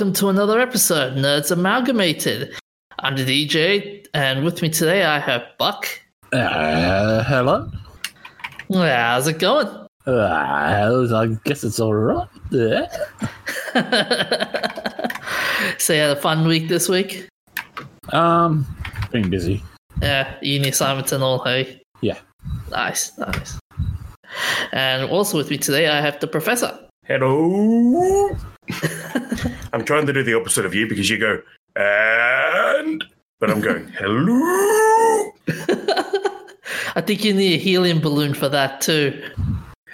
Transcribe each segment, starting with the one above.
welcome to another episode, Nerds Amalgamated. I'm the DJ, and with me today I have Buck. Uh, hello. How's it going? Uh, I guess it's all right. Yeah. so you had a fun week this week? Um, been busy. Yeah, uni assignments and all, hey? Yeah. Nice, nice. And also with me today I have the professor. Hello. I'm trying to do the opposite of you because you go and, but I'm going hello, I think you need a helium balloon for that too.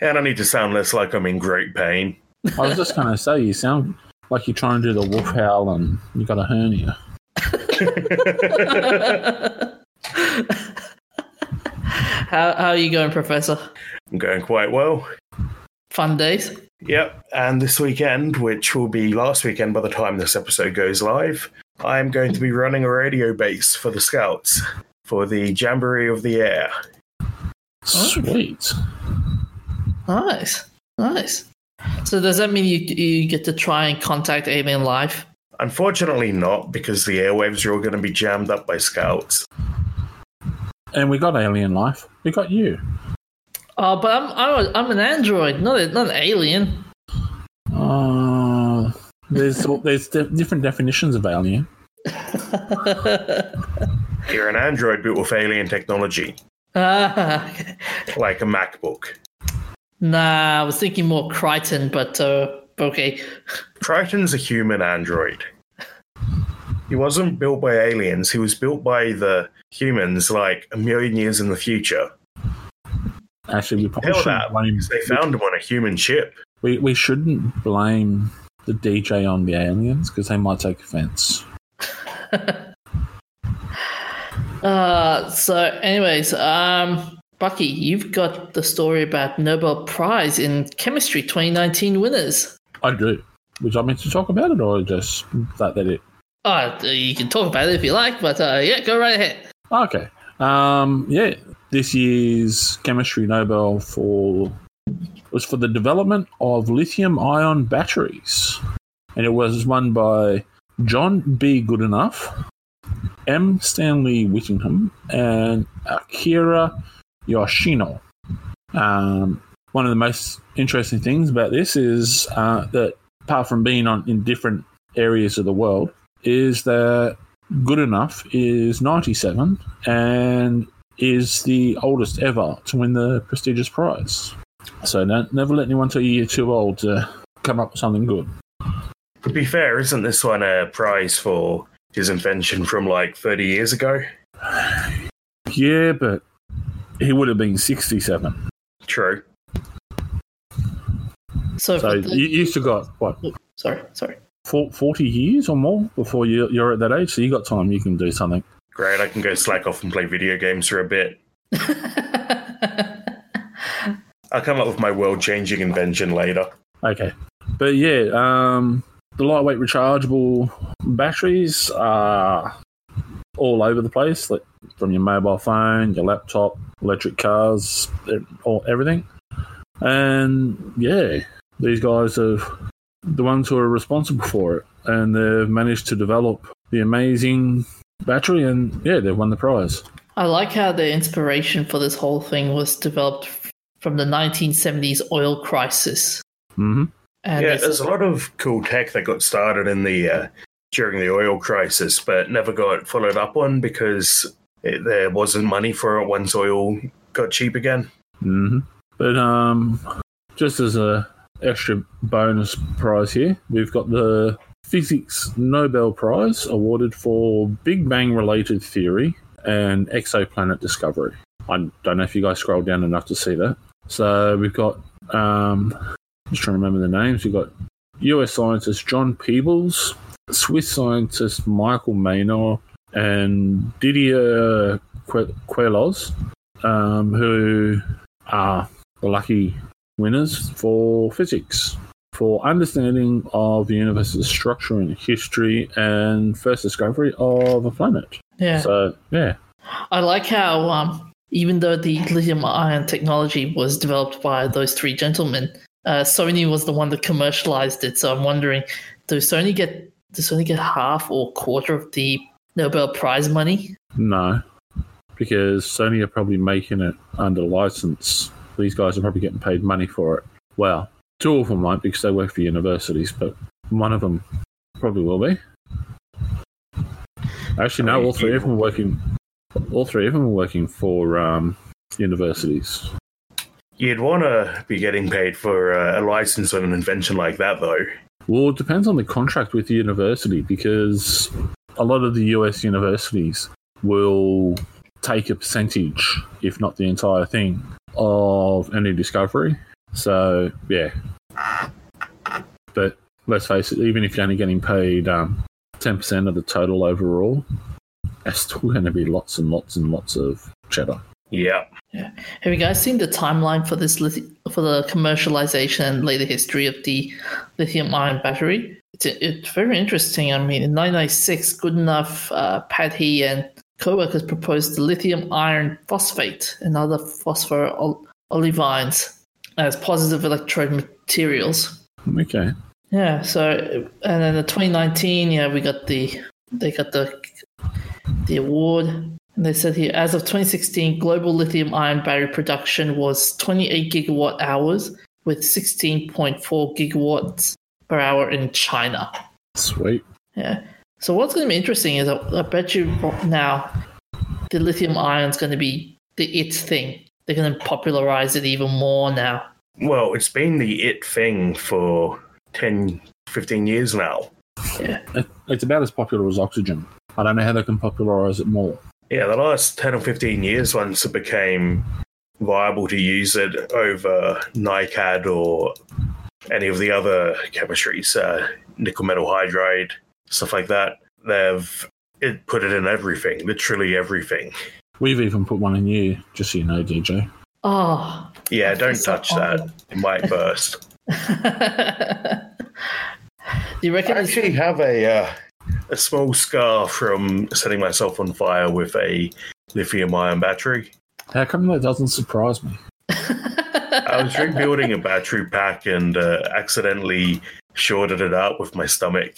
and I need to sound less like I'm in great pain. I was just going to say, you sound like you're trying to do the wolf howl and you've got a hernia. How, how are you going, Professor? I'm going quite well. Fun days? Yep, and this weekend, which will be last weekend by the time this episode goes live, I'm going to be running a radio base for the Scouts for the Jamboree of the Air. Sweet. Nice, nice. So does that mean you you get to try and contact Alien Life? Unfortunately, not because the airwaves are all going to be jammed up by Scouts. And we got alien life. We got you. Oh, but I'm I'm, a, I'm an android, not a, not an alien. Uh, there's there's de- different definitions of alien. You're an android built with alien technology, Ah, like a MacBook. Nah, I was thinking more Kryten, but uh, okay. Kryten's a human android. He wasn't built by aliens, he was built by the humans like a million years in the future. Actually, we probably Hell shouldn't that, blame. because they found him on a human ship. We we shouldn't blame the DJ on the aliens because they might take offense. Uh, so, anyways, um, Bucky, you've got the story about Nobel Prize in Chemistry 2019 winners. I do. Was I meant to talk about it, or just that that it? Oh, you can talk about it if you like, but uh, yeah, go right ahead. Okay. Um, yeah, this year's chemistry Nobel for was for the development of lithium-ion batteries, and it was won by John B. Goodenough, M. Stanley Whittingham, and Akira Yoshino. Um, one of the most interesting things about this is uh, that apart from being on in different areas of the world, is that Goodenough is 97 and is the oldest ever to win the prestigious prize. So don't, never let anyone tell you you're too old to come up with something good. To be fair, isn't this one a prize for his invention from like 30 years ago? Yeah, but he would have been 67. True. So, So the- you, you still got, what, sorry, sorry. four- 40 years or more before you, you're at that age? So you got time, you can do something. Great, I can go slack off and play video games for a bit. I'll come up with my world changing invention later. Okay. But yeah, um, the lightweight rechargeable batteries are all over the place, like from your mobile phone, your laptop, electric cars, all everything. And yeah, these guys are the ones who are responsible for it, and they've managed to develop the amazing battery, and yeah, they've won the prize. I like how the inspiration for this whole thing was developed from the 1970s oil crisis. hmm And yeah, it's- there's a lot of cool tech that got started in the uh, during the oil crisis, but never got followed up on because it, there wasn't money for it once oil got cheap again. hmm But um, just as a extra bonus prize here, we've got the Physics Nobel Prize awarded for Big Bang related theory and exoplanet discovery. I don't know if you guys scrolled down enough to see that. So we've got um, just trying to remember the names. We've got US scientist John Peebles, Swiss scientist Michael Mayor, and Didier Que- Queloz, um, who are the lucky winners for physics for understanding of the universe's structure and history and first discovery of a planet. Yeah. So, yeah. I like how, um, even though the lithium ion technology was developed by those three gentlemen, uh, Sony was the one that commercialized it. So I'm wondering, does Sony get does Sony get half or quarter of the Nobel Prize money? No, because Sony are probably making it under license. These guys are probably getting paid money for it. Well, two of them might because they work for universities, but one of them probably will be. Actually, no, all three of them are working. All three of them are working for um, universities. You'd want to be getting paid for uh, a license on an invention like that, though. Well, it depends on the contract with the university because a lot of the US universities will take a percentage, if not the entire thing, of any discovery. So, yeah. But let's face it, even if you're only getting paid um, 10% of the total overall, that's still going to be lots and lots and lots of cheddar. Yeah. Yeah. Have you guys seen the timeline for this lithi- for the commercialization and later history of the lithium ion battery? It's, it's very interesting. I mean, in 1996, Goodenough, uh, Padhi, and co-workers proposed the lithium iron phosphate and other phosphor olivines as positive electrode materials. Okay. Yeah. So, and then in 2019, yeah, we got the they got the the award. And they said here, as of 2016, global lithium ion battery production was 28 gigawatt hours, with 16.4 gigawatts per hour in China. Sweet. Yeah. So what's going to be interesting is I, I bet you now the lithium ion is going to be the it thing. They're going to popularize it even more now. Well, it's been the it thing for 10, 15 years now. Yeah. It- It's about as popular as oxygen. I don't know how they can popularize it more. Yeah, the last 10 or 15 years, once it became viable to use it over NiCad or any of the other chemistries, uh, nickel metal hydride, stuff like that, they've it put it in everything, literally everything. We've even put one in you, just so you know, DJ. Oh. Yeah, don't so touch that. It might burst. Do you reckon I actually have a uh, a small scar from setting myself on fire with a lithium ion battery. How come that doesn't surprise me? I was rebuilding a battery pack and uh, accidentally shorted it out with my stomach.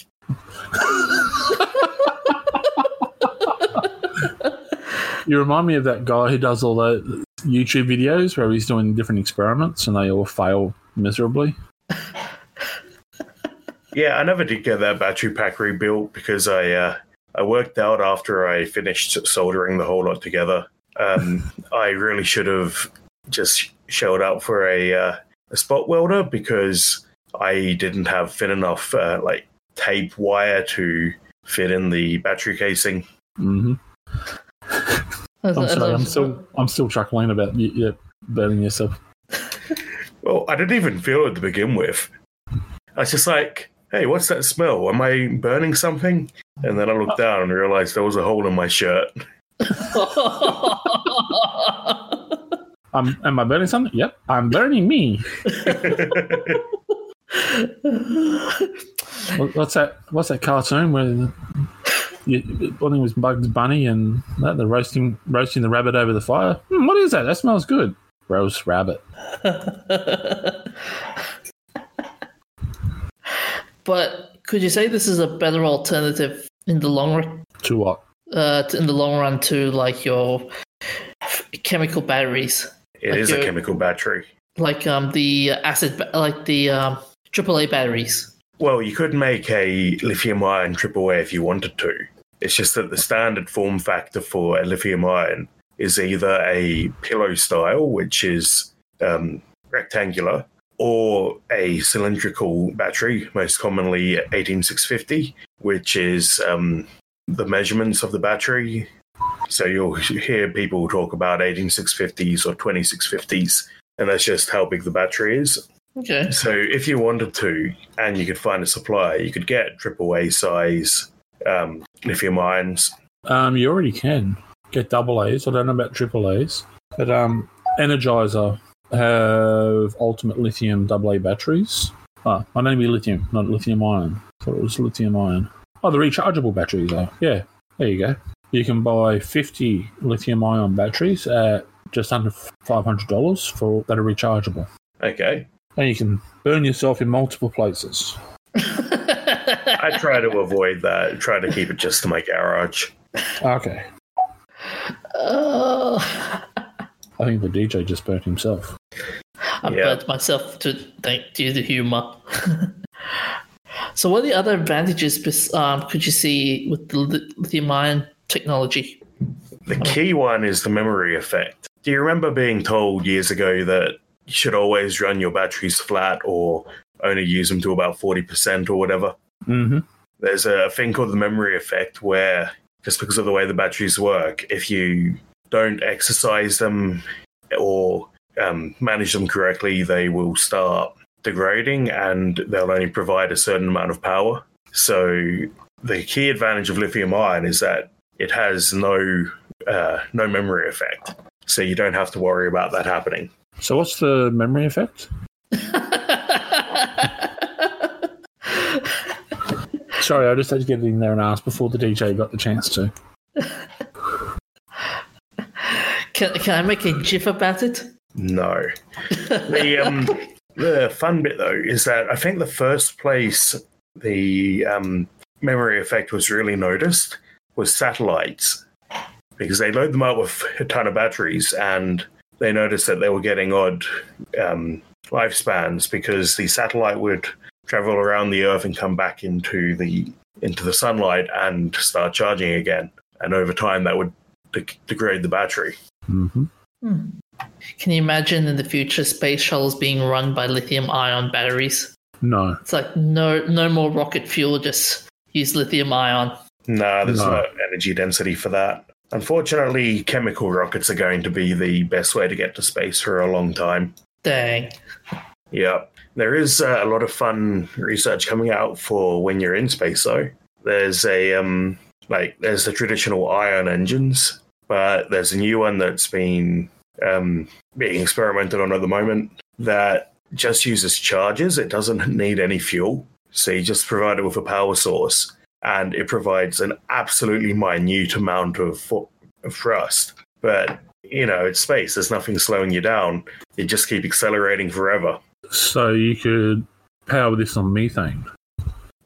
You remind me of that guy who does all the YouTube videos where he's doing different experiments and they all fail miserably. Yeah, I never did get that battery pack rebuilt because I uh, I worked out after I finished soldering the whole lot together. Um, I really should have just showed up for a uh, a spot welder because I didn't have thin enough uh, like tape wire to fit in the battery casing. hmm I'm sorry, I'm still I'm still chuckling about you, you burning yourself. Well, I didn't even feel it to begin with. I was just like, "Hey, what's that smell? Am I burning something?" And then I looked down and realized there was a hole in my shirt. Um, am I burning something? Yep, I'm burning me. What's that? What's that cartoon where the- you, I think was Bugs Bunny and that the roasting roasting the rabbit over the fire? Hmm, what is that? That smells good. Roast rabbit. but could you say this is a better alternative in the long run? To what? Uh, in the long run, to like your chemical batteries, It Like is a chemical battery. like um the acid, like the um, AAA batteries. Well, you could make a lithium ion AAA if you wanted to. It's just that the standard form factor for a lithium ion is either a pillow style, which is um, rectangular, or a cylindrical battery, most commonly 18650, which is um, the measurements of the battery. So you'll hear people talk about 18650s or 2650s, and that's just how big the battery is. Okay. So if you wanted to, and you could find a supplier, you could get AAA size um, lithium ions. Um, you already can get double A's. I don't know about triple A's, but um, Energizer have ultimate lithium double A batteries, Oh, I know be lithium, not lithium ion. thought it was lithium ion. Oh, the rechargeable batteries are. Yeah, there you go. You can buy 50 lithium ion batteries at just under $500 for that are rechargeable. Okay. And you can burn yourself in multiple places. I try to avoid that. Try to keep it just to my garage. Okay. Oh, I think the DJ just burnt himself. I Yeah. burnt myself to thank you the humor. so, what are the other advantages um, could you see with the li- lithium ion technology? The key one is the memory effect. Do you remember being told years ago that you should always run your batteries flat or only use them to about 40% or whatever? Mm-hmm. There's a thing called the memory effect where, just because of the way the batteries work, if you don't exercise them or um, manage them correctly, they will start degrading and they'll only provide a certain amount of power. So, the key advantage of lithium ion is that it has no uh, no memory effect, so you don't have to worry about that happening. So, what's the memory effect? Sorry, I just had to get in there and ask before the DJ got the chance to. Can, can I make a gif about it? No. the um, the fun bit though is that I think the first place the um, memory effect was really noticed was satellites because they load them up with a ton of batteries and they noticed that they were getting odd um, lifespans because the satellite would travel around the Earth and come back into the into the sunlight and start charging again, and over time that would de- degrade the battery. Mm-hmm. Can you imagine in the future space shuttles being run by lithium ion batteries? No. It's like no no more rocket fuel, just use lithium ion. No, there's No. no energy density for that. Unfortunately, chemical rockets are going to be the best way to get to space for a long time. Dang. Yeah. There is uh, a lot of fun research coming out for when you're in space, though. There's a, um, like, there's the traditional ion engines, but there's a new one that's been um, being experimented on at the moment that just uses charges. It doesn't need any fuel. So you just provide it with a power source, and it provides an absolutely minute amount of, fo- of thrust. But, you know, it's space. There's nothing slowing you down. You just keep accelerating forever. So you could power this on methane.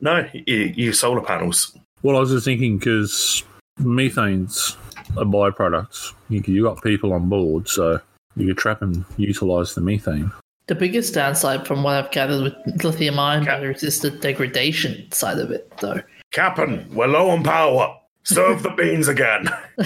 No, you use solar panels. Well, I was just thinking because methane's a byproduct. You, you got people on board, so you could trap and utilize the methane. The biggest downside from what I've gathered with lithium ion Cap- batteries is the degradation side of it, though. Captain, we're low on power. Serve the beans again.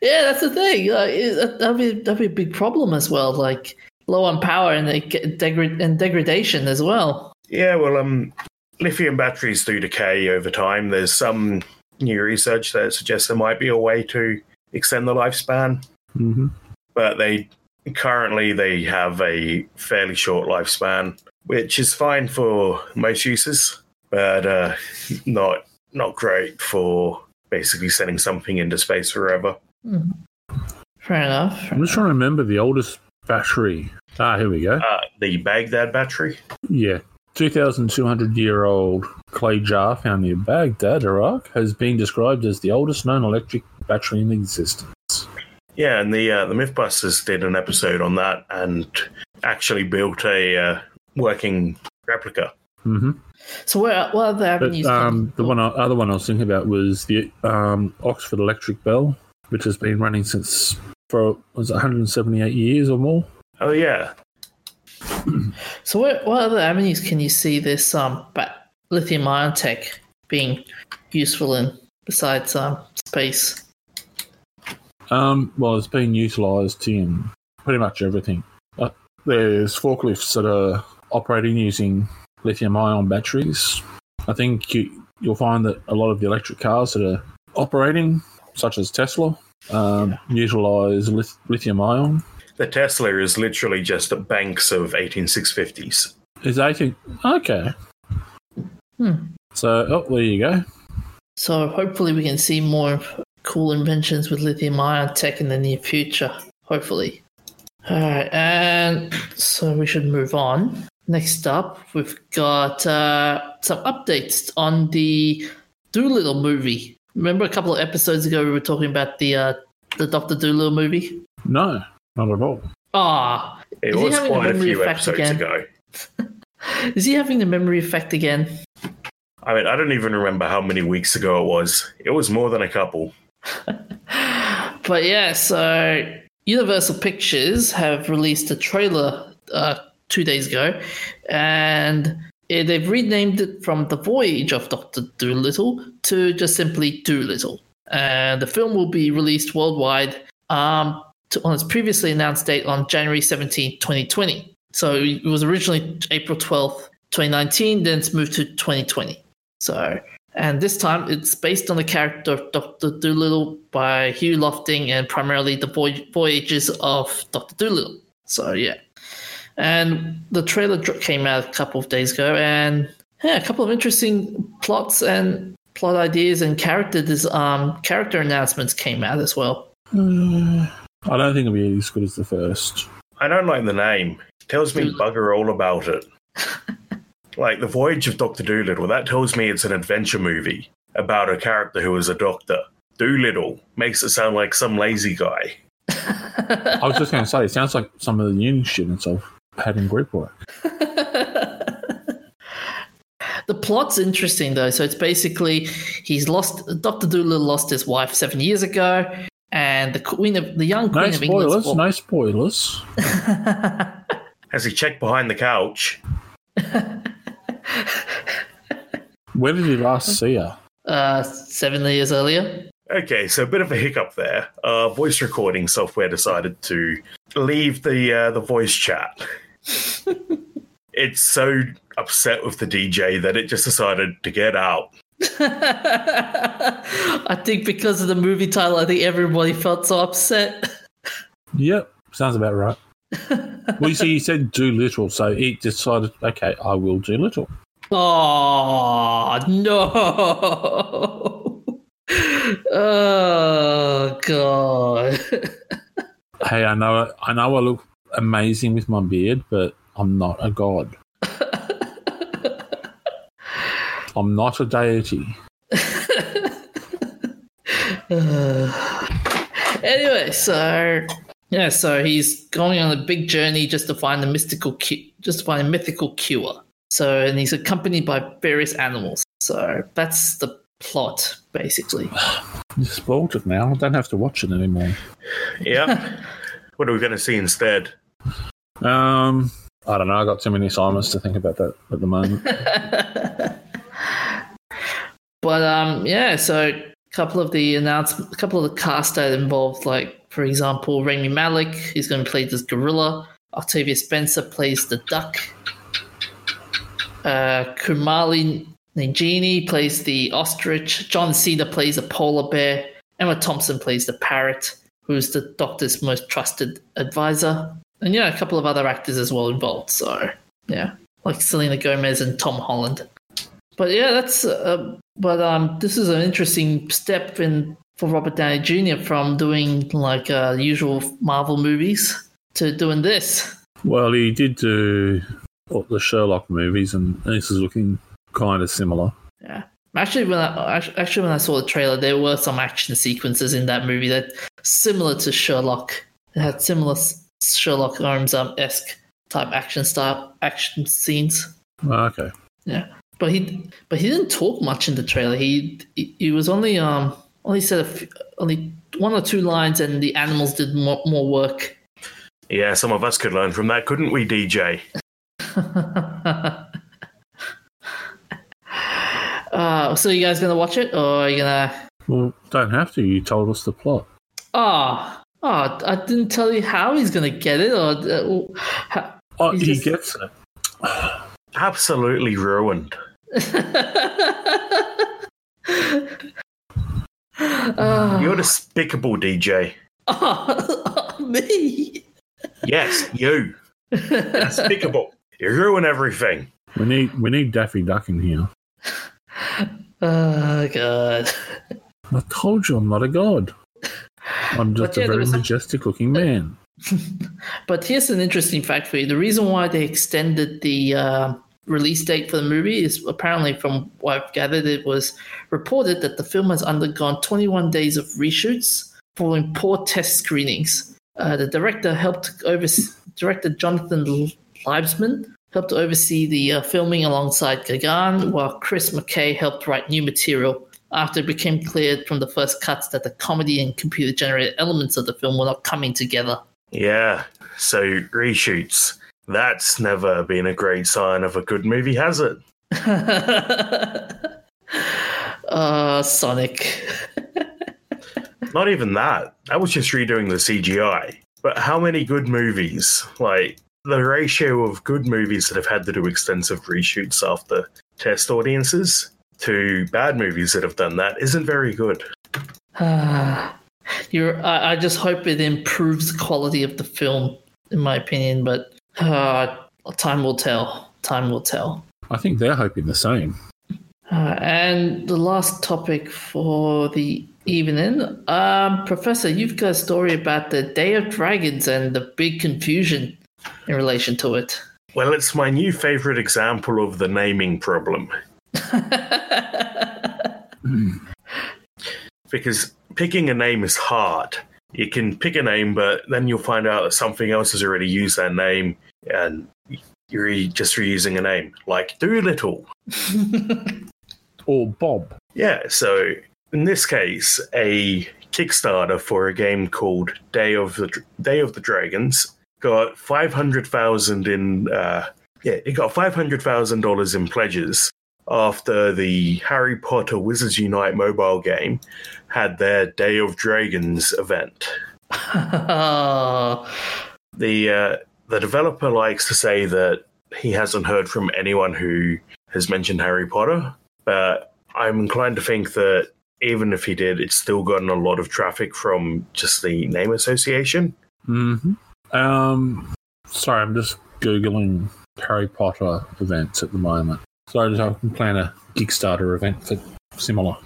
yeah, that's the thing. Like, it- that'd be that'd be a big problem as well. Like low on power and it degra- and degradation as well. Yeah, well, um, lithium batteries do decay over time. There's some new research that suggests there might be a way to extend the lifespan, Mm-hmm. but they currently they have a fairly short lifespan, which is fine for most uses, but uh, not not great for basically sending something into space forever. Fair enough. I'm just trying to remember the oldest battery. Ah, here we go. Uh, the Baghdad battery. Yeah. 2,200 year old clay jar found near Baghdad, Iraq, has been described as the oldest known electric battery in existence. Yeah, and the uh, the MythBusters did an episode on that and actually built a uh, working replica. hmm So where what other But avenues? um, the one, other one I was thinking about was the um, Oxford Electric Bell, which has been running since for was it 178 years or more. Oh yeah, So what what other avenues can you see this um lithium ion tech being useful in besides um space? Um, well, it's being utilised in pretty much everything. Uh, there's forklifts that are operating using lithium-ion batteries. I think you, you'll find that a lot of the electric cars that are operating, such as Tesla, um, utilise lith- lithium-ion. The Tesla is literally just banks of 18650s. Is 18? Okay. Hmm. So, oh, there you go. So hopefully we can see more cool inventions with lithium ion tech in the near future. Hopefully. All right, and so we should move on. Next up, we've got uh, some updates on the Dolittle movie. Remember a couple of episodes ago we were talking about the uh, the Doctor Dolittle movie? No, not at all. Ah, It Is he was quite a few episodes again? ago. is he having the memory effect again? I mean, I don't even remember how many weeks ago it was. It was more than a couple. But yeah, so Universal Pictures have released a trailer uh, two days ago, and they've renamed it from The Voyage of Doctor Dolittle to just simply Dolittle. And the film will be released worldwide um, to, on its previously announced date on January 17, 2020. So it was originally April 12th, 2019, then it's moved to 2020. So and this time it's based on the character of Dr. Dolittle by Hugh Lofting and primarily the voy- voyages of Dr. Dolittle. So, yeah. And the trailer came out a couple of days ago, and yeah, a couple of interesting plots and plot ideas and character des- um, character announcements came out as well. I don't think it'll be as good as the first. I don't like the name. It tells me bugger all about it. like the Voyage of Doctor Dolittle. That tells me it's an adventure movie about a character who is a doctor. Dolittle makes it sound like some lazy guy. I was just going to say, it sounds like some of the uni students I've had in group work. The plot's interesting though. So it's basically he's lost. Doctor Dolittle lost his wife seven years ago, and the queen of the young No queen of England. spoilers, no spoilers. Has he checked behind the couch? Where did you last see her? uh, seven years earlier. Okay, so a bit of a hiccup there. Uh, voice recording software decided to leave the uh, the voice chat. it's so upset with the DJ that it just decided to get out. I think because of the movie title, I think everybody felt so upset. Yep, sounds about right. well, you see, you said do little, so he decided, okay, I will do little. Oh no! oh god! Hey, I know, I know, I look amazing with my beard, but I'm not a god. I'm not a deity. anyway, so yeah, so he's going on a big journey just to find the mystical, cu- just to find a mythical cure. So, and he's accompanied by various animals. So that's the plot, basically. You spoiled it now. I don't have to watch it anymore. Yeah. what are we going to see instead? Um, I don't know. I got too many assignments to think about that at the moment. But um, yeah, so a couple of the announcements, a couple of the cast that involved, like for example, Rami Malek, he's going to play this gorilla. Octavia Spencer plays the duck. Uh, Kumail Nanjiani plays the ostrich. John Cena plays the polar bear. Emma Thompson plays the parrot, who's the doctor's most trusted advisor. And yeah, a couple of other actors as well involved. So yeah, like Selena Gomez and Tom Holland. But yeah, that's. Uh, but um, this is an interesting step in for Robert Downey Jr. from doing like uh, usual Marvel movies to doing this. well, he did do the Sherlock movies, and this is looking kind of similar. Yeah. Actually, when I actually when I saw the trailer, there were some action sequences in that movie that similar to Sherlock. It had similar Sherlock Holmes um, esque type action style action scenes. Oh, okay. Yeah, but he but he didn't talk much in the trailer. He he, he was only um only said a few, only one or two lines, and the animals did more, more work. Yeah, some of us could learn from that, couldn't we, DJ? uh, so you guys gonna watch it, or are you gonna? Well, don't have to. You told us the plot. Oh, oh, I didn't tell you how he's gonna get it, or uh, how, Oh, he just- gets it. Absolutely ruined. Oh, You're despicable, DJ. oh, me. Yes, you. Despicable. You ruin everything. We need we need Daffy Duck in here. Oh god. I told you I'm not a god. I'm just yeah, a very was a- majestic looking man. But here's an interesting fact for you: the reason why they extended the uh, release date for the movie is apparently, from what I've gathered, it was reported that the film has undergone 21 days of reshoots following poor test screenings. Uh, the director helped oversee, director Jonathan Liebesman helped oversee the uh, filming alongside Gaghan, while Chris McKay helped write new material. After it became clear from the first cuts that the comedy and computer generated elements of the film were not coming together. Yeah. So reshoots. That's never been a great sign of a good movie, has it? uh, Sonic. Not even that. That was just redoing the CGI. But how many good movies, like the ratio of good movies that have had to do extensive reshoots after test audiences to bad movies that have done that isn't very good. You're, I, I just hope it improves the quality of the film, in my opinion, but uh, time will tell. Time will tell. I think they're hoping the same. Uh, and the last topic for the evening, um, Professor, you've got a story about the Day of Dragons and the big confusion in relation to it. Well, it's my new favorite example of the naming problem. because picking a name is hard. You can pick a name, but then you'll find out that something else has already used that name, and you're just reusing a name, like Dolittle. or Bob. Yeah, so in this case, a Kickstarter for a game called Day of the Day of the Dragons got five hundred thousand in. Uh, yeah, it got five hundred thousand dollars in pledges after the Harry Potter Wizards Unite mobile game had their Day of Dragons event. the uh, the developer likes to say that he hasn't heard from anyone who has mentioned Harry Potter, but I'm inclined to think that even if he did, it's still gotten a lot of traffic from just the name association. Mm-hmm. Um, sorry, I'm just googling Harry Potter events at the moment. So I can plan a Kickstarter event for similar.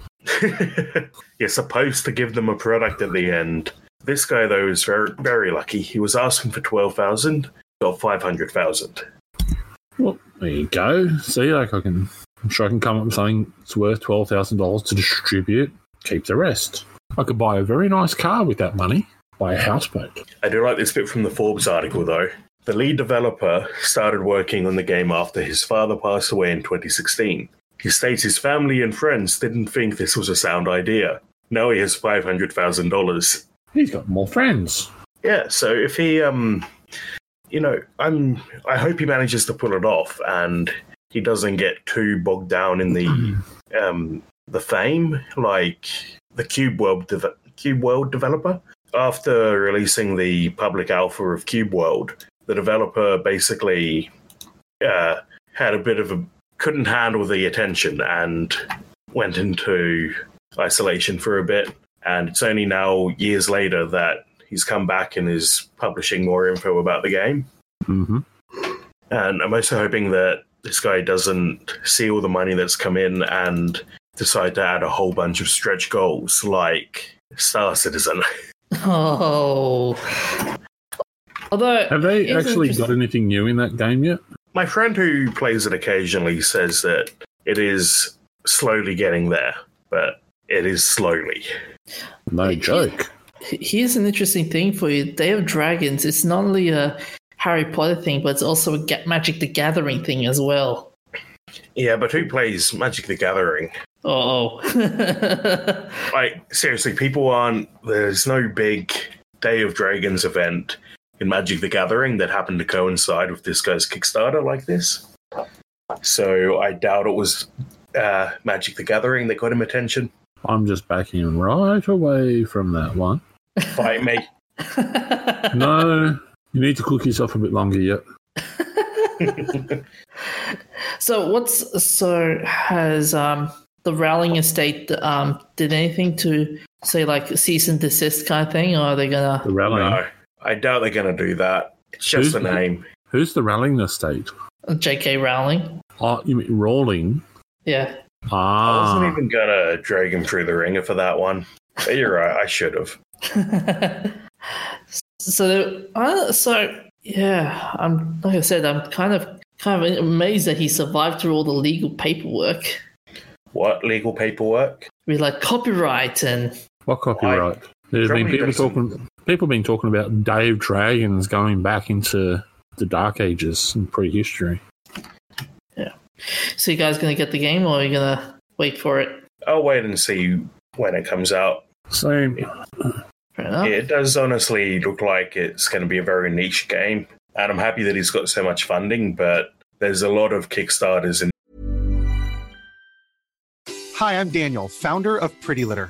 You're supposed to give them a product at the end. This guy though is very very lucky. He was asking for twelve thousand, got five hundred thousand. Well, there you go. See, like I can, I'm sure I can come up with something that's worth twelve thousand dollars to distribute. Keep the rest. I could buy a very nice car with that money. Buy a houseboat. I do like this bit from the Forbes article though. The lead developer started working on the game after his father passed away in 2016. He states his family and friends didn't think this was a sound idea. Now he has $500,000. He's got more friends. Yeah, so if he, um, you know, I'm, I hope he manages to pull it off and he doesn't get too bogged down in the, um, the fame like the Cube World, de- Cube World developer. After releasing the public alpha of Cube World, the developer basically uh, had a bit of a couldn't handle the attention and went into isolation for a bit. And it's only now years later that he's come back and is publishing more info about the game. Mm-hmm. And I'm also hoping that this guy doesn't see all the money that's come in and decide to add a whole bunch of stretch goals like Star Citizen. Oh. Although, have they actually got anything new in that game yet? My friend who plays it occasionally says that it is slowly getting there, but it is slowly. No joke. Here's an interesting thing for you: Day of Dragons. It's not only a Harry Potter thing, but it's also a Magic the Gathering thing as well. Yeah, but who plays Magic the Gathering? Oh, like seriously, people aren't. There's no big Day of Dragons event in Magic the Gathering that happened to coincide with this guy's Kickstarter like this. So I doubt it was uh, Magic the Gathering that got him attention. I'm just backing him right away from that one. Fight me. no, you need to cook yourself a bit longer yet. so what's so has um the Rowling estate um did anything to say like cease and desist kind of thing, or are they gonna the Rowling? No, I doubt they're gonna do that. It's just Who's a the- name. Who's the Rowling estate? J.K. Rowling? Oh, you mean Rowling? Yeah. Ah. I Ah, wasn't even gonna drag him through the ringer for that one. But you're right, I should have. So, uh, so yeah, I'm like I said, I'm kind of kind of amazed that he survived through all the legal paperwork What legal paperwork? with like copyright and What copyright? There's been people talking. People have been talking about Dave Dragons going back into the Dark Ages and prehistory. Yeah. So you guys gonna get the game or are you gonna wait for it? I'll wait and see when it comes out. So Fair enough. It does honestly look like it's going to be a very niche game, and I'm happy that he's got so much funding. But there's a lot of Kickstarters in Hi, I'm Daniel, founder of Pretty Litter.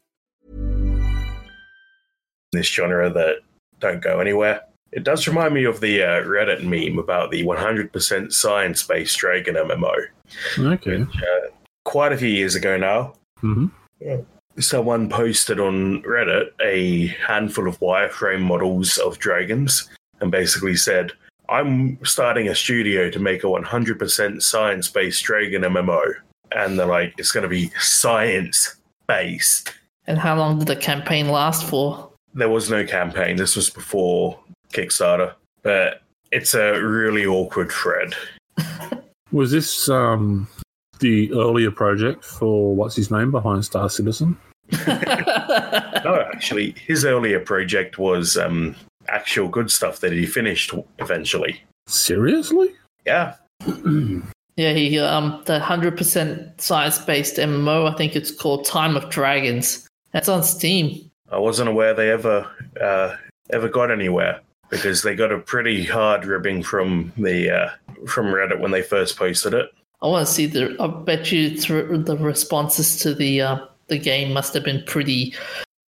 This genre that don't go anywhere. It does remind me of the uh, Reddit meme about the 100% science-based Dragon MMO. okay. Uh, quite a few years ago now, hmm someone posted on Reddit a handful of wireframe models of dragons and basically said, I'm starting a studio to make a 100% science based dragon MMO. And they're like, it's going to be science based. And how long did the campaign last for? There was no campaign. This was before Kickstarter. But it's a really awkward thread. Was this um, the earlier project for what's his name behind Star Citizen? No, actually, his earlier project was um, actual good stuff that he finished eventually. Seriously? Yeah, Yeah, he um the hundred percent science based MMO. I think it's called Time of Dragons. That's on Steam. I wasn't aware they ever uh, ever got anywhere because they got a pretty hard ribbing from the uh, from Reddit when they first posted it. I want to see the. I bet you th- the responses to the uh, the game must have been pretty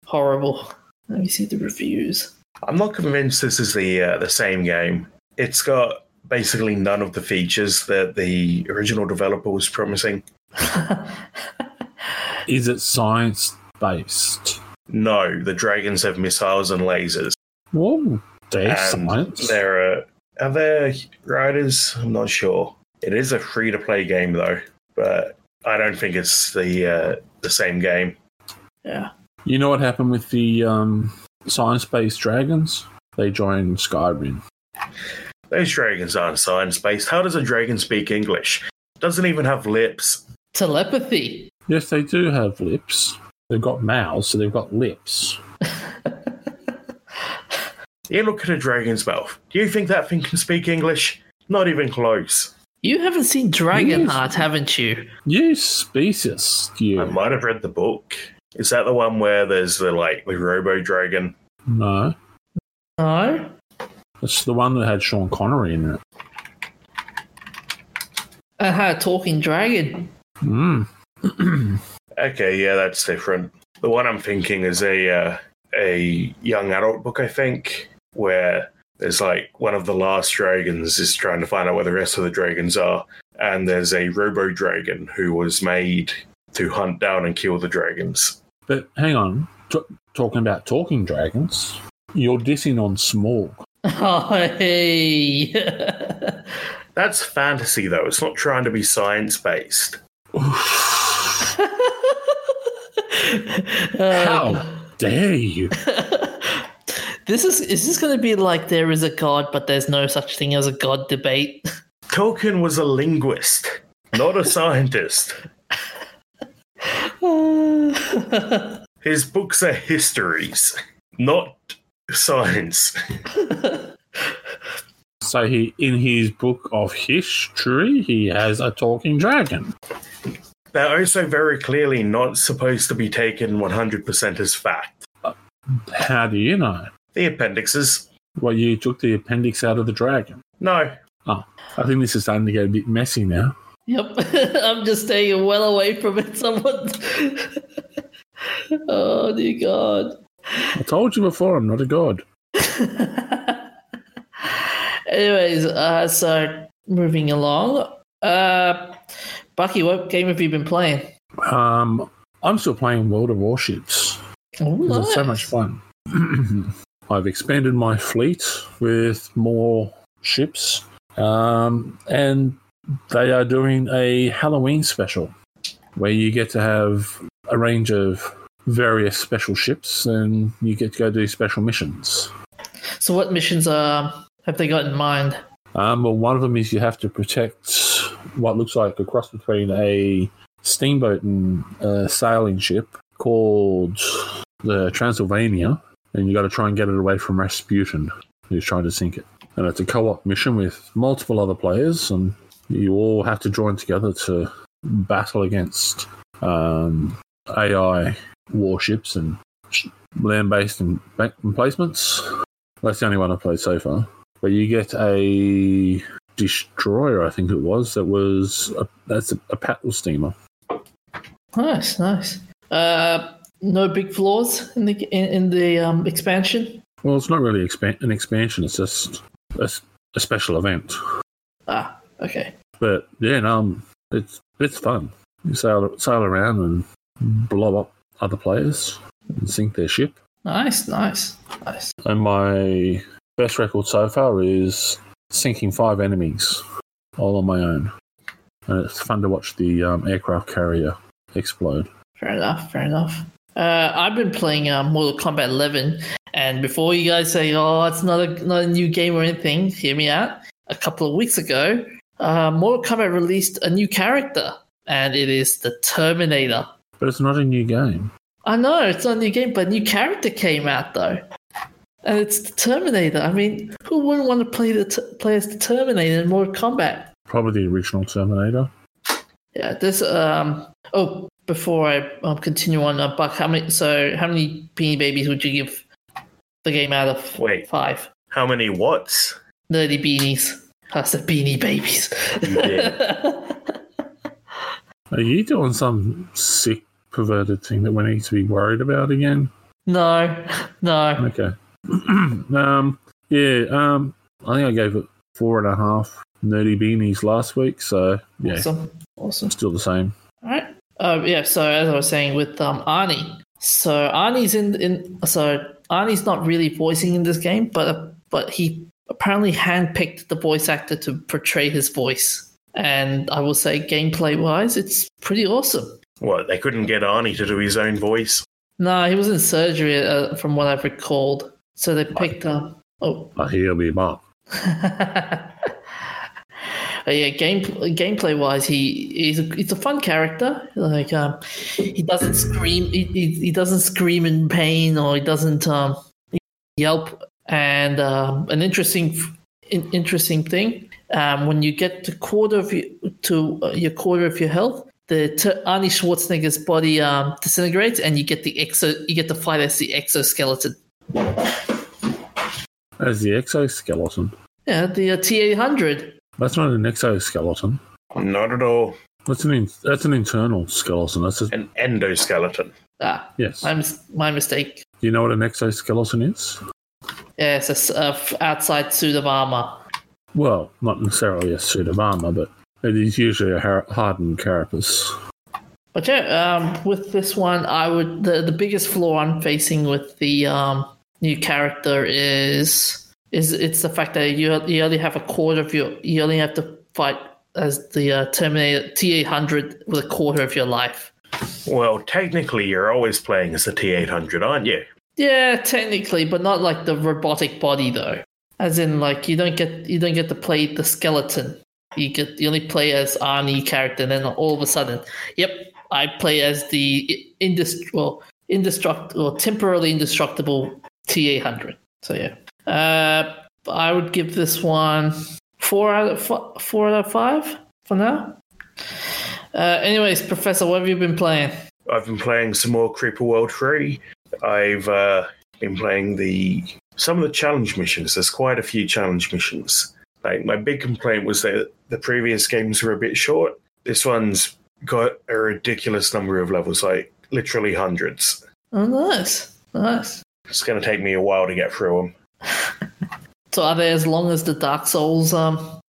horrible. Let me see the reviews. I'm not convinced this is the uh, the same game. It's got basically none of the features that the original developer was promising. Is it science based? No, the dragons have missiles and lasers. Whoa, there's and science. there are are there riders? I'm not sure. It is a free to play game though, but I don't think it's the uh, the same game. yeah. You know what happened with the um, science based dragons? They joined Skyrim. Those dragons aren't science based. How does a dragon speak English? Doesn't even have lips. Telepathy. Yes, they do have lips. They've got mouths, so they've got lips. You look at a dragon's mouth. Do you think that thing can speak English? Not even close. You haven't seen Dragonheart, Yes. haven't you? You species, I might have read the book. Is that the one where there's the like the robo dragon? No, No. it's the one that had Sean Connery in it. I had a talking dragon. Mm. Okay, yeah, that's different. The one I'm thinking is a uh, a young adult book, I think, where there's like one of the last dragons is trying to find out where the rest of the dragons are, and there's a robo dragon who was made to hunt down and kill the dragons. But hang on, T- talking about talking dragons, you're dissing on Smaug. Oh, hey. That's fantasy, though. It's not trying to be science based. Uh, How dare you? This is is this going to be like there is a god, but there's no such thing as a god debate? Tolkien was a linguist, not a scientist. His books are histories, not science. So he, in his book of history, he has a talking dragon. They're also very clearly not supposed to be taken 100% as fact. How do you know? The appendixes, Well, you took the appendix out of the dragon. no. Oh, I think this is starting to get a bit messy now. Yep, I'm just staying well away from it. Someone. oh dear God. I told you before, I'm not a god. Anyways, uh, so moving along. Uh, Bucky, what game have you been playing? Um, I'm still playing World of Warships. Oh, 'cause It's so much fun. I've expanded my fleet with more ships, um, and they are doing a Halloween special where you get to have a range of various special ships, and you get to go do special missions. So, what missions uh, have they got in mind? Um, well, one of them is you have to protect what looks like a cross between a steamboat and a sailing ship called the Transylvania, and you got to try and get it away from Rasputin, who's trying to sink it. And it's a co-op mission with multiple other players, and you all have to join together to battle against um, AI warships and land-based emplacements. That's the only one I've played so far. But you get a destroyer, I think it was. That was a, that's a, a paddle steamer. Nice, nice. Uh, no big flaws in the in, in the um, expansion. Well, it's not really expan- an expansion. It's just a special event. Ah, okay. But yeah, no, um, it's it's fun. You sail sail around and blow up other players and sink their ship. Nice, nice, nice. And my best record so far is sinking five enemies all on my own. And it's fun to watch the um, aircraft carrier explode. Fair enough, fair enough. Uh, I've been playing uh, Mortal Kombat 11, and before you guys say, "Oh, it's not a not a new game or anything," hear me out. A couple of weeks ago, uh, Mortal Kombat released a new character, and it is the Terminator. But it's not a new game. I know it's not a new game, but a new character came out though, and it's the Terminator. I mean, who wouldn't want to play the t- play as the Terminator in Mortal Kombat? Probably the original Terminator. Yeah, this. Um. Oh, before I um, continue on, uh, Buck, how many? So, how many Beanie Babies would you give the game out of Wait. five? How many watts? Nerdy beanies. That's the Beanie Babies. Are you doing some sick, perverted thing that we need to be worried about again? no, no. Okay. um, yeah, um, I think I gave it four and a half nerdy beanies last week, so yeah, Awesome, awesome. still the same. All right. Uh, yeah. So as I was saying with um, Arnie, so Arnie's in in so Arnie's not really voicing in this game, but but he apparently handpicked the voice actor to portray his voice, and I will say gameplay wise, it's pretty awesome. What, they couldn't get Arnie to do his own voice? No, he was in surgery, uh, from what I've recalled. So they picked up. Oh, But he'll be back. Uh, yeah, game gameplay wise, he he's a, he's a fun character. Like um, he doesn't scream, he, he, he doesn't scream in pain, or he doesn't um, yelp. And um, an interesting in, interesting thing um, when you get to quarter of your, to uh, your quarter of your health, the t- Arnie Schwarzenegger's body um, disintegrates, and you get the exo you get to fight as the exoskeleton. As the exoskeleton. Yeah, the uh, T eight hundred. That's not an exoskeleton. Not at all. That's an in, that's an internal skeleton. That's a, An endoskeleton. Ah, yes. my, mis- my mistake. Do you know what an exoskeleton is? Yeah, it's a s- a f- outside suit of armor. Well, not necessarily a suit of armor, but it is usually a har- hardened carapace. But yeah, um, with this one, I would the, the biggest flaw I'm facing with the um, new character is is it's the fact that you you only have a quarter of your you only have to fight as the uh, Terminator T eight hundred with a quarter of your life. Well, technically, you're always playing as the T800, aren't you? Yeah, technically, but not like the robotic body though. As in, like you don't get you don't get to play the skeleton. You get you only play as Arnie character, and then all of a sudden, yep, I play as the indest well, indestructible or temporarily indestructible T eight hundred. So yeah, uh, I would give this one four out of fi- four out of five for now. Uh, anyways, Professor, what have you been playing? I've been playing some more Creeper World 3. I've uh, been playing the some of the challenge missions. There's quite a few challenge missions. Like my big complaint was that the previous games were a bit short. This one's got a ridiculous number of levels, like literally hundreds. Oh, nice, nice. It's going to take me a while to get through them. So are they as long as the Dark Souls um,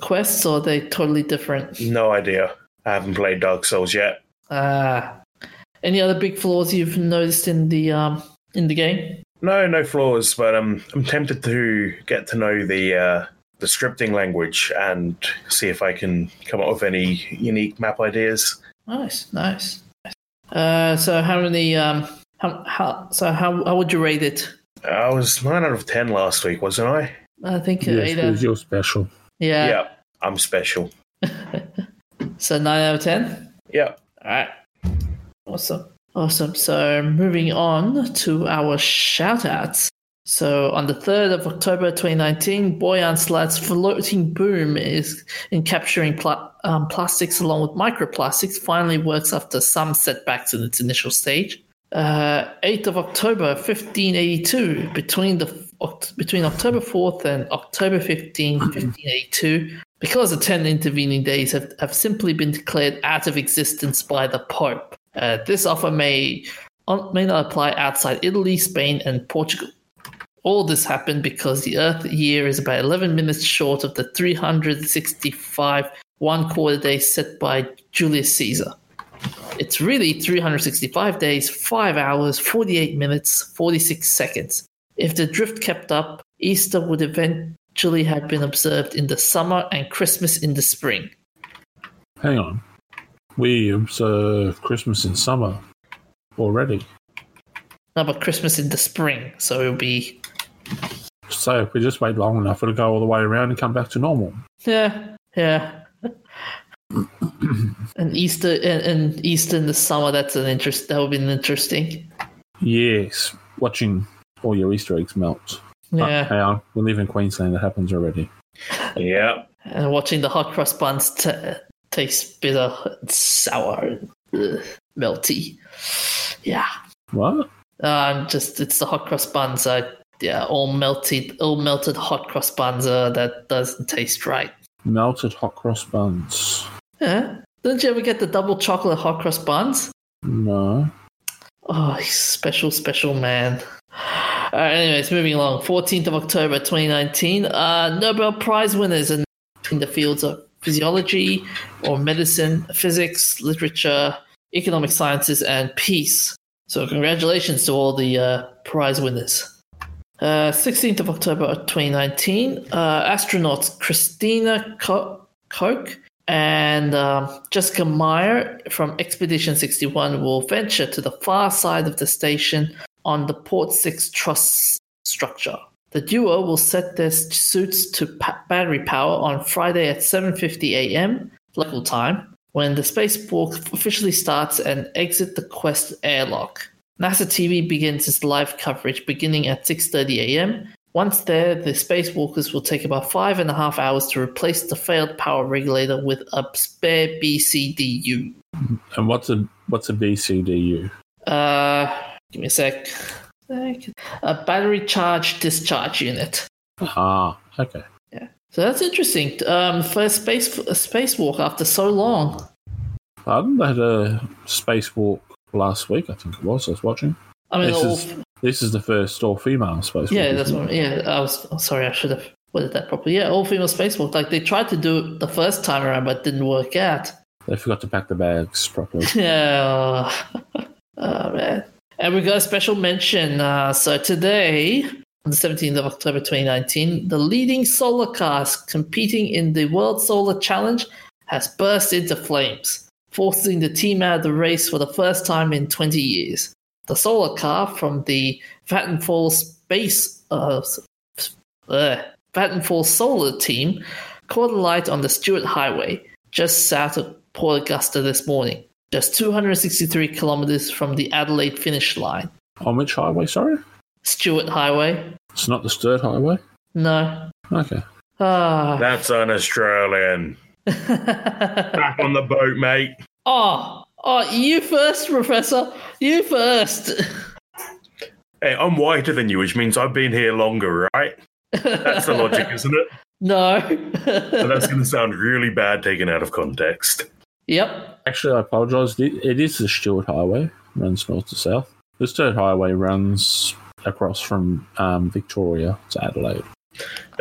quests, or are they totally different? No idea. I haven't played Dark Souls yet. Uh, any other big flaws you've noticed in the um, in the game? No, no flaws, but um, I'm tempted to get to know the uh, the scripting language and see if I can come up with any unique map ideas. Nice, nice. Uh, so how many? Um, how, how so how how would you rate it? I was nine out of ten last week, wasn't I? I think uh, Yes, eight. because out- you're special. yeah. yeah, I'm special. So nine out of ten. Yeah. All right. Awesome. Awesome. So moving on to our shout outs. So on the 3rd of October 2019, Boyan Slat's floating boom is in capturing pla- um, plastics along with microplastics finally works after some setbacks in its initial stage. Uh, 8th of October 1582, between the between October 4th and October 15, 1582, because the 10 intervening days have, have simply been declared out of existence by the Pope. Uh, this offer may, may not apply outside Italy, Spain, and Portugal. All this happened because the Earth year is about 11 minutes short of the 365 one quarter days set by Julius Caesar. It's really 365 days, 5 hours, 48 minutes, 46 seconds. If the drift kept up, Easter would eventually have been observed in the summer and Christmas in the spring. Hang on. We observe Christmas in summer already. No, but Christmas in the spring, so it'll be So if we just wait long enough, it'll go all the way around and come back to normal. yeah, yeah. and Easter and, and Easter in the summer. That's an interest. That would be interesting. Yes, watching all your Easter eggs melt. Yeah, hang on, we live in Queensland. It happens already. Yeah. and watching the hot cross buns t- taste bitter and sour, and ugh, melty. Yeah. What? Um, just it's the hot cross buns. Uh, yeah, all melted, all melted hot cross buns. Uh, that doesn't taste right. Melted hot cross buns. Yeah. Didn't you ever get the double chocolate hot cross buns? No. Oh, he's special, special man. All right, anyways, moving along. 14th of October 2019. Uh, Nobel Prize winners in, in the fields of physiology or medicine, physics, literature, economic sciences, and peace. So, congratulations to all the uh, prize winners. Uh, 16th of October 2019. Uh, astronauts Christina Koch and um, Jessica Meir from Expedition 61 will venture to the far side of the station on the Port 6 truss structure. The duo will set their suits to pa- battery power on Friday at 7:50 a.m. local time when the spacewalk officially starts and exit the Quest airlock. NASA TV begins its live coverage beginning at 6:30 a.m. Once there, the spacewalkers will take about five and a half hours to replace the failed power regulator with a spare BCDU. And what's a what's a BCDU? Uh, give me a sec. A battery charge discharge unit. Ah, okay. Yeah. So that's interesting. Um, first space a spacewalk after so long. Pardon? They had a spacewalk last week. I think it was. I was watching. I mean, This all, is this is the first all female spacewalk. yeah, that's what. Yeah, I was oh, sorry. I should have worded that properly. Yeah, all female spacewalk. Like they tried to do it the first time around, but didn't work out. They forgot to pack the bags properly. Yeah. oh man. And we got a special mention. Uh, so today, on the 17th of October 2019, the leading solar cars competing in the World Solar Challenge has burst into flames, forcing the team out of the race for the first time in 20 years. The solar car from the Vattenfall Space uh, uh, Vattenfall Solar team caught a light on the Stuart Highway just south of Port Augusta this morning, just 263 kilometers from the Adelaide finish line. On which highway? Sorry, Stuart Highway? it's not the Sturt Highway. No. Okay. Ah. That's an Australian. Back on the boat, mate. oh, oh, you first, Professor. You first. Hey, I'm whiter than you, which means I've been here longer, right? That's the logic, isn't it? no. But that's going to sound really bad taken out of context. yep. Actually, I apologise. It it is the Stuart Highway. Runs north to south. The Sturt Highway runs across from um, Victoria to Adelaide.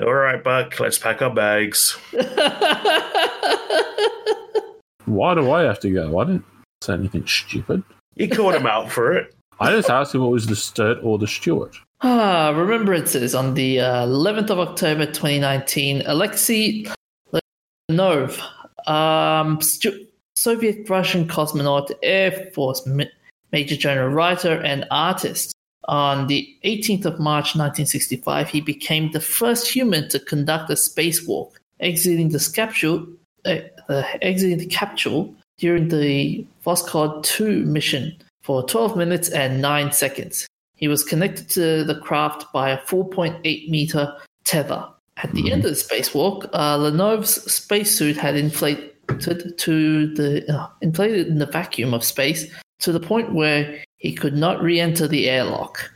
All right, Buck, let's pack our bags. Why do I have to go? I didn't say anything stupid. You called him out for it. I just asked him what was the Sturt or the Stuart. Ah, remembrances on the uh, 11th of October 2019. Alexei Leonov, um, Stu- Soviet Russian cosmonaut, Air Force Ma- Major General, writer, and artist. On the 18th of March 1965, he became the first human to conduct a spacewalk, exiting the capsule, uh, uh, exiting the capsule during the Voskhod 2 mission for 12 minutes and 9 seconds. He was connected to the craft by a 4.8 meter tether. At the end of the spacewalk, uh, spacesuit had inflated to the uh, inflated in the vacuum of space to the point where he could not re-enter the airlock.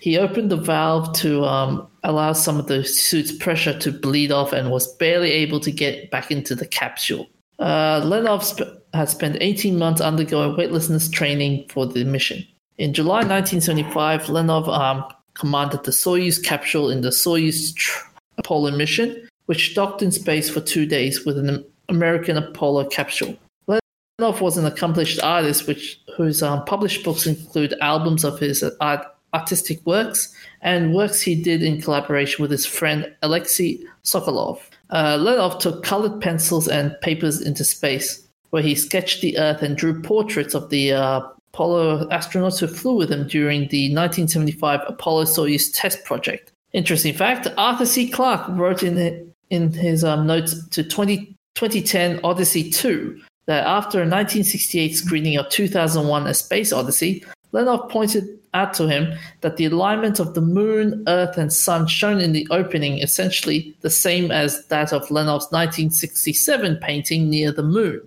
He opened the valve to um, allow some of the suit's pressure to bleed off and was barely able to get back into the capsule. Uh, Lenov sp- had spent 18 months undergoing weightlessness training for the mission. In July 1975, Lenov um, commanded the Soyuz capsule in the Soyuz tr- Apollo mission, which docked in space for two days with an American Apollo capsule. Lenov was an accomplished artist, which whose um, published books include albums of his art, artistic works and works he did in collaboration with his friend Alexei Sokolov. Uh, Lenov took colored pencils and papers into space, where he sketched the Earth and drew portraits of the uh, Apollo astronauts who flew with him during the 1975 Apollo Soyuz test project. Interesting fact: Arthur C. Clarke wrote in in his um, notes to 20, 2010 Odyssey 2 that after a 1968 screening of 2001: A Space Odyssey, Lenov pointed out to him that the alignment of the moon, earth, and sun shown in the opening essentially the same as that of Lenov's 1967 painting near the moon.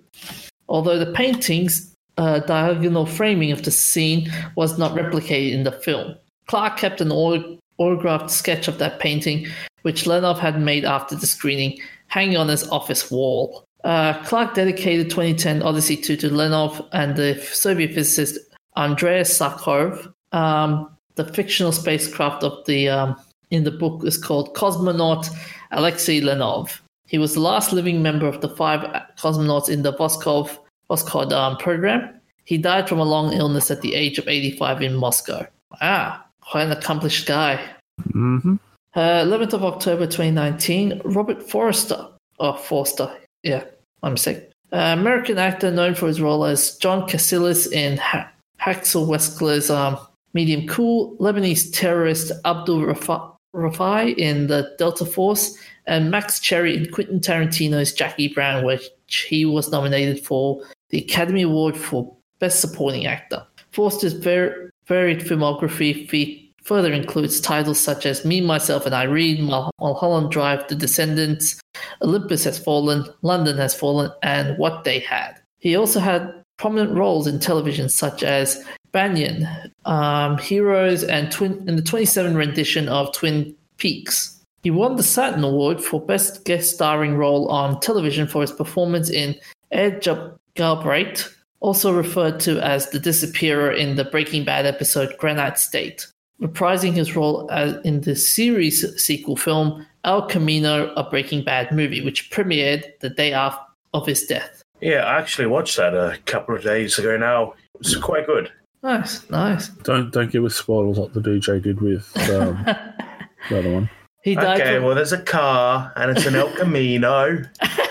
Although the painting's uh, diagonal framing of the scene was not replicated in the film. Clark kept an autographed sketch of that painting, which Lenov had made after the screening, hanging on his office wall. Uh, Clarke dedicated 2010 Odyssey 2 to Lenov and the Soviet physicist Andrei Sakharov. Um, the fictional spacecraft of the um, in the book is called Cosmonaut Alexei Lenov. He was the last living member of the five cosmonauts in the Voskov Voskhod um, program. He died from a long illness at the age of 85 in Moscow. Wow, quite an accomplished guy. Mm-hmm. Uh, 11th of October 2019, Robert Forster. Oh, Forster. Yeah, my mistake. Uh, American actor known for his role as John Cassilis in ha- Haskell Wexler's um, Medium Cool, Lebanese terrorist Abdul Rafa- Rafai in The Delta Force, and Max Cherry in Quentin Tarantino's Jackie Brown, which he was nominated for the Academy Award for Best Supporting Actor. Forster's ver- varied filmography fe- further includes titles such as Me, Myself, and Irene, Mul- Mulholland Drive, The Descendants, Olympus Has Fallen, London Has Fallen, and What They Had. He also had prominent roles in television such as Banyon, um, Heroes, and Twin in the 27 rendition of Twin Peaks. He won the Saturn Award for Best Guest Starring Role on Television for his performance in Ed Galbraith, also referred to as the disappearer in the Breaking Bad episode Granite State, reprising his role as in the series sequel film El Camino, a Breaking Bad movie, which premiered the day after of his death. Yeah, I actually watched that a couple of days ago now. It was quite good. Nice, nice. Don't don't give us spoilers like the DJ did with um, the other one. He died. Okay, from- well, there's a car and it's an El Camino.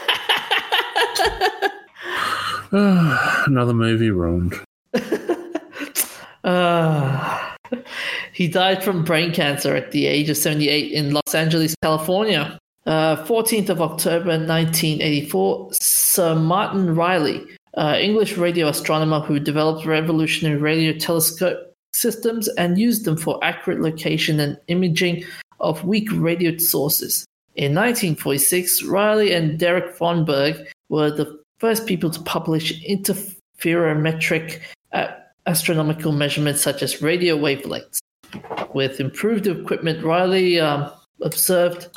Another movie ruined. Uh, he died from brain cancer at the age of 78 in Los Angeles, California. Uh, 14th of October 1984, Sir Martin Riley, uh, English radio astronomer who developed revolutionary radio telescope systems and used them for accurate location and imaging of weak radio sources. In 1946, Riley and Derek Vonberg were the first people to publish interferometric astronomical measurements such as radio wavelengths. With improved equipment, Riley um, observed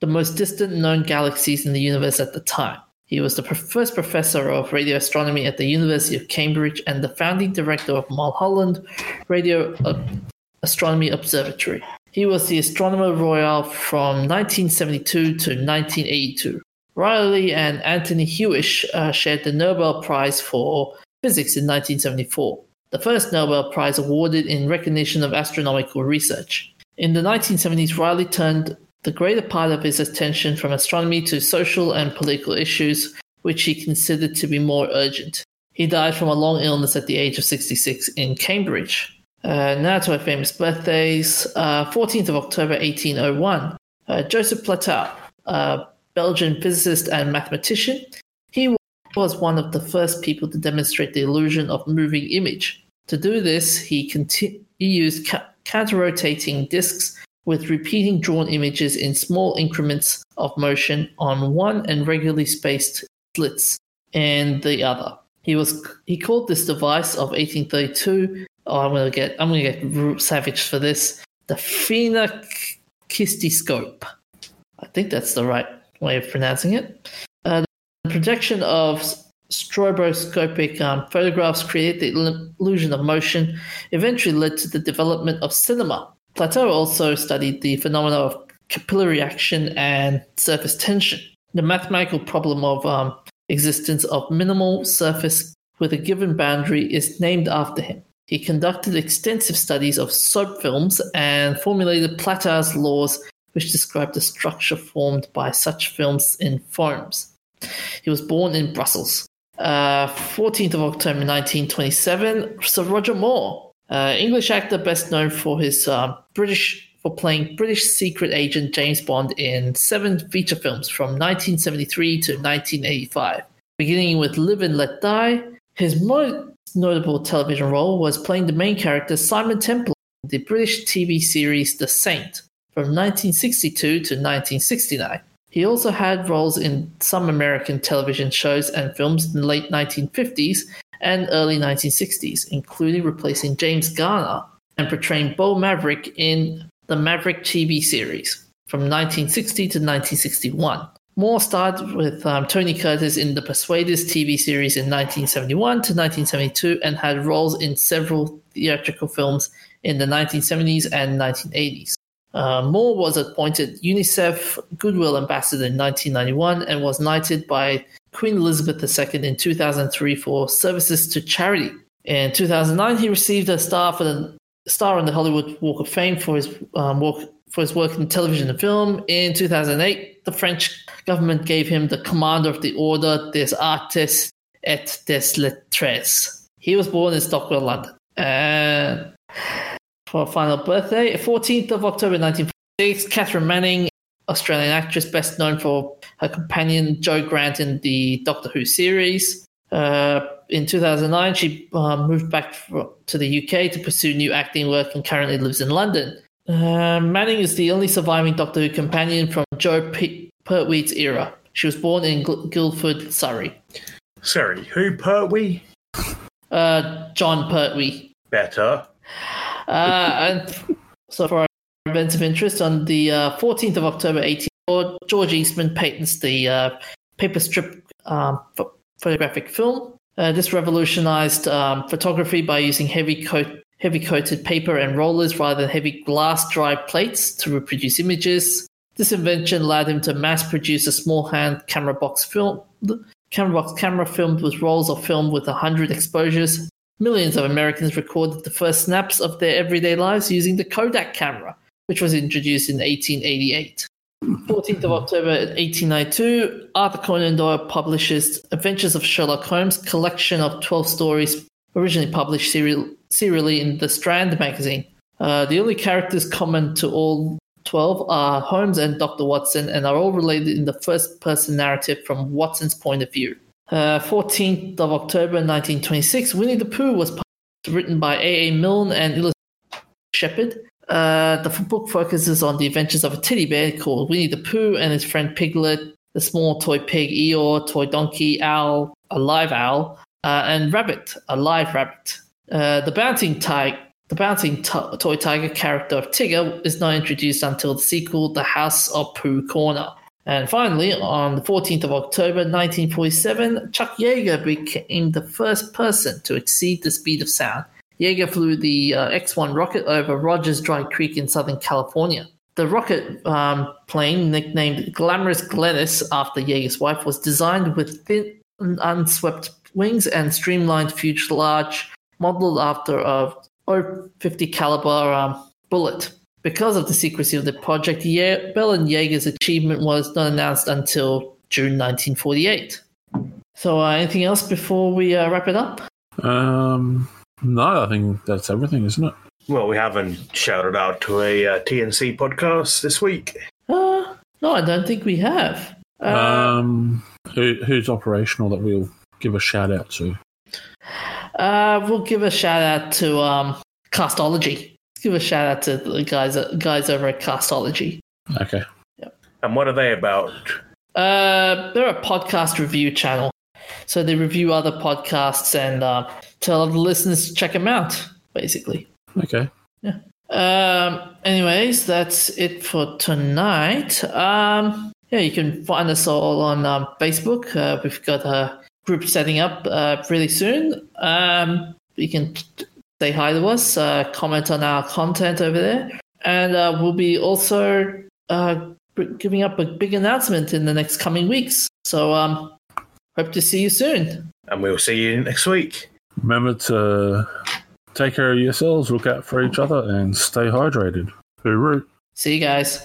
the most distant known galaxies in the universe at the time. He was the first professor of radio astronomy at the University of Cambridge and the founding director of Mulholland Radio uh, Astronomy Observatory. He was the Astronomer Royal from 1972 to 1982. Riley and Anthony Hewish uh, shared the Nobel Prize for Physics in 1974, the first Nobel Prize awarded in recognition of astronomical research. In the 1970s, Riley turned the greater part of his attention from astronomy to social and political issues, which he considered to be more urgent. He died from a long illness at the age of 66 in Cambridge. Uh, now to our famous birthdays. Uh, 14th of October 1801. Uh, Joseph Plateau, a Belgian physicist and mathematician. Was one of the first people to demonstrate the illusion of moving image. To do this, he, conti- he used ca- counter-rotating disks with repeating drawn images in small increments of motion on one and regularly spaced slits and the other. He was he called this device of 1832. Oh, I'm gonna get I'm gonna get savage for this. The phenakistoscope. I think that's the right way of pronouncing it. The projection of stroboscopic um, photographs created the illusion of motion, eventually led to the development of cinema. Plateau also studied the phenomena of capillary action and surface tension. The mathematical problem of um, existence of minimal surface with a given boundary is named after him. He conducted extensive studies of soap films and formulated Plateau's laws, which describe the structure formed by such films in foams. He was born in Brussels. Uh, 14th of October 1927, Sir Roger Moore, uh, English actor best known for his uh, British for playing British secret agent James Bond in seven feature films from 1973 to 1985. Beginning with Live and Let Die, his most notable television role was playing the main character Simon Templar in the British TV series The Saint from 1962 to 1969. He also had roles in some American television shows and films in the late 1950s and early 1960s, including replacing James Garner and portraying Beau Maverick in the Maverick TV series from 1960 to 1961. Moore starred with um, Tony Curtis in the Persuaders TV series in 1971 to 1972 and had roles in several theatrical films in the 1970s and 1980s. Uh, Moore was appointed UNICEF Goodwill Ambassador in 1991 and was knighted by Queen Elizabeth II in 2003 for services to charity. In 2009, he received a star for the star on the Hollywood Walk of Fame for his um, work for his work in television and film. In 2008, the French government gave him the Commander of the Order des Arts et des Lettres. He was born in Stockwell, London. And for a final birthday, 14th of October 1946, Catherine Manning, Australian actress best known for her companion Jo Grant in the Doctor Who series. Uh, in 2009, she uh, moved back to the UK to pursue new acting work and currently lives in London. Uh, Manning is the only surviving Doctor Who companion from Joe P- Pertwee's era. She was born in Guildford, Surrey. Surrey. who Pertwee? Uh, Jon Pertwee. Better. Uh, and so for our events of interest, on the uh, 14th of October 18, George Eastman patents the uh, paper strip um, photographic film. Uh, this revolutionized um, photography by using heavy coat heavy coated paper and rollers rather than heavy glass dry plates to reproduce images. This invention allowed him to mass produce a small hand camera box film camera box camera filmed with rolls of film with 100 exposures Millions of Americans recorded the first snaps of their everyday lives using the Kodak camera, which was introduced in 1888. 14th of October 1892, Arthur Conan Doyle publishes Adventures of Sherlock Holmes, collection of 12 stories originally published serial- serially in the Strand magazine. Uh, the only characters common to all 12 are Holmes and Dr. Watson and are all related in the first person narrative from Watson's point of view. Uh, 14th of October 1926, Winnie the Pooh was written by A. A. Milne and illustrated Shepard. Uh, the book focuses on the adventures of a teddy bear called Winnie the Pooh and his friend Piglet, the small toy pig Eeyore, toy donkey, owl, a live owl, uh, and rabbit, a live rabbit. Uh, the bouncing tiger, the bouncing t- toy tiger character of Tigger is not introduced until the sequel, The House of Pooh Corner. And finally, on the 14th of October 1947, Chuck Yeager became the first person to exceed the speed of sound. Yeager flew the uh, X 1 rocket over Rogers Dry Creek in Southern California. The rocket um, plane, nicknamed Glamorous Glennis after Yeager's wife, was designed with thin, unswept wings and streamlined fuselage, modeled after a 50 caliber um, bullet. Because of the secrecy of the project, Ye- Bell and Yeager's achievement was not announced until June 1948. So, uh, anything else before we uh, wrap it up? Um, no, I think that's everything, isn't it? Well, we haven't shouted out to a uh, TNC podcast this week. Uh, no, I don't think we have. Uh, um, who, who's operational that we'll give a shout out to? Uh, we'll give a shout out to um, Castology. Let's give a shout out to the guys guys over at Castology. Okay. And what are they about? Uh, they're a podcast review channel, so they review other podcasts and uh, tell the listeners to check them out. Basically. Okay. Yeah. Um. Anyways, that's it for tonight. Um. Yeah, you can find us all on um, Facebook. Uh, we've got a group setting up uh, really soon. Um, you can t- say hi to us, uh, comment on our content over there, and uh, we'll be also uh, giving up a big announcement in the next coming weeks. So, um, hope to see you soon. And we'll see you next week. Remember to take care of yourselves, look out for each other, and stay hydrated. Hooroo. See you guys.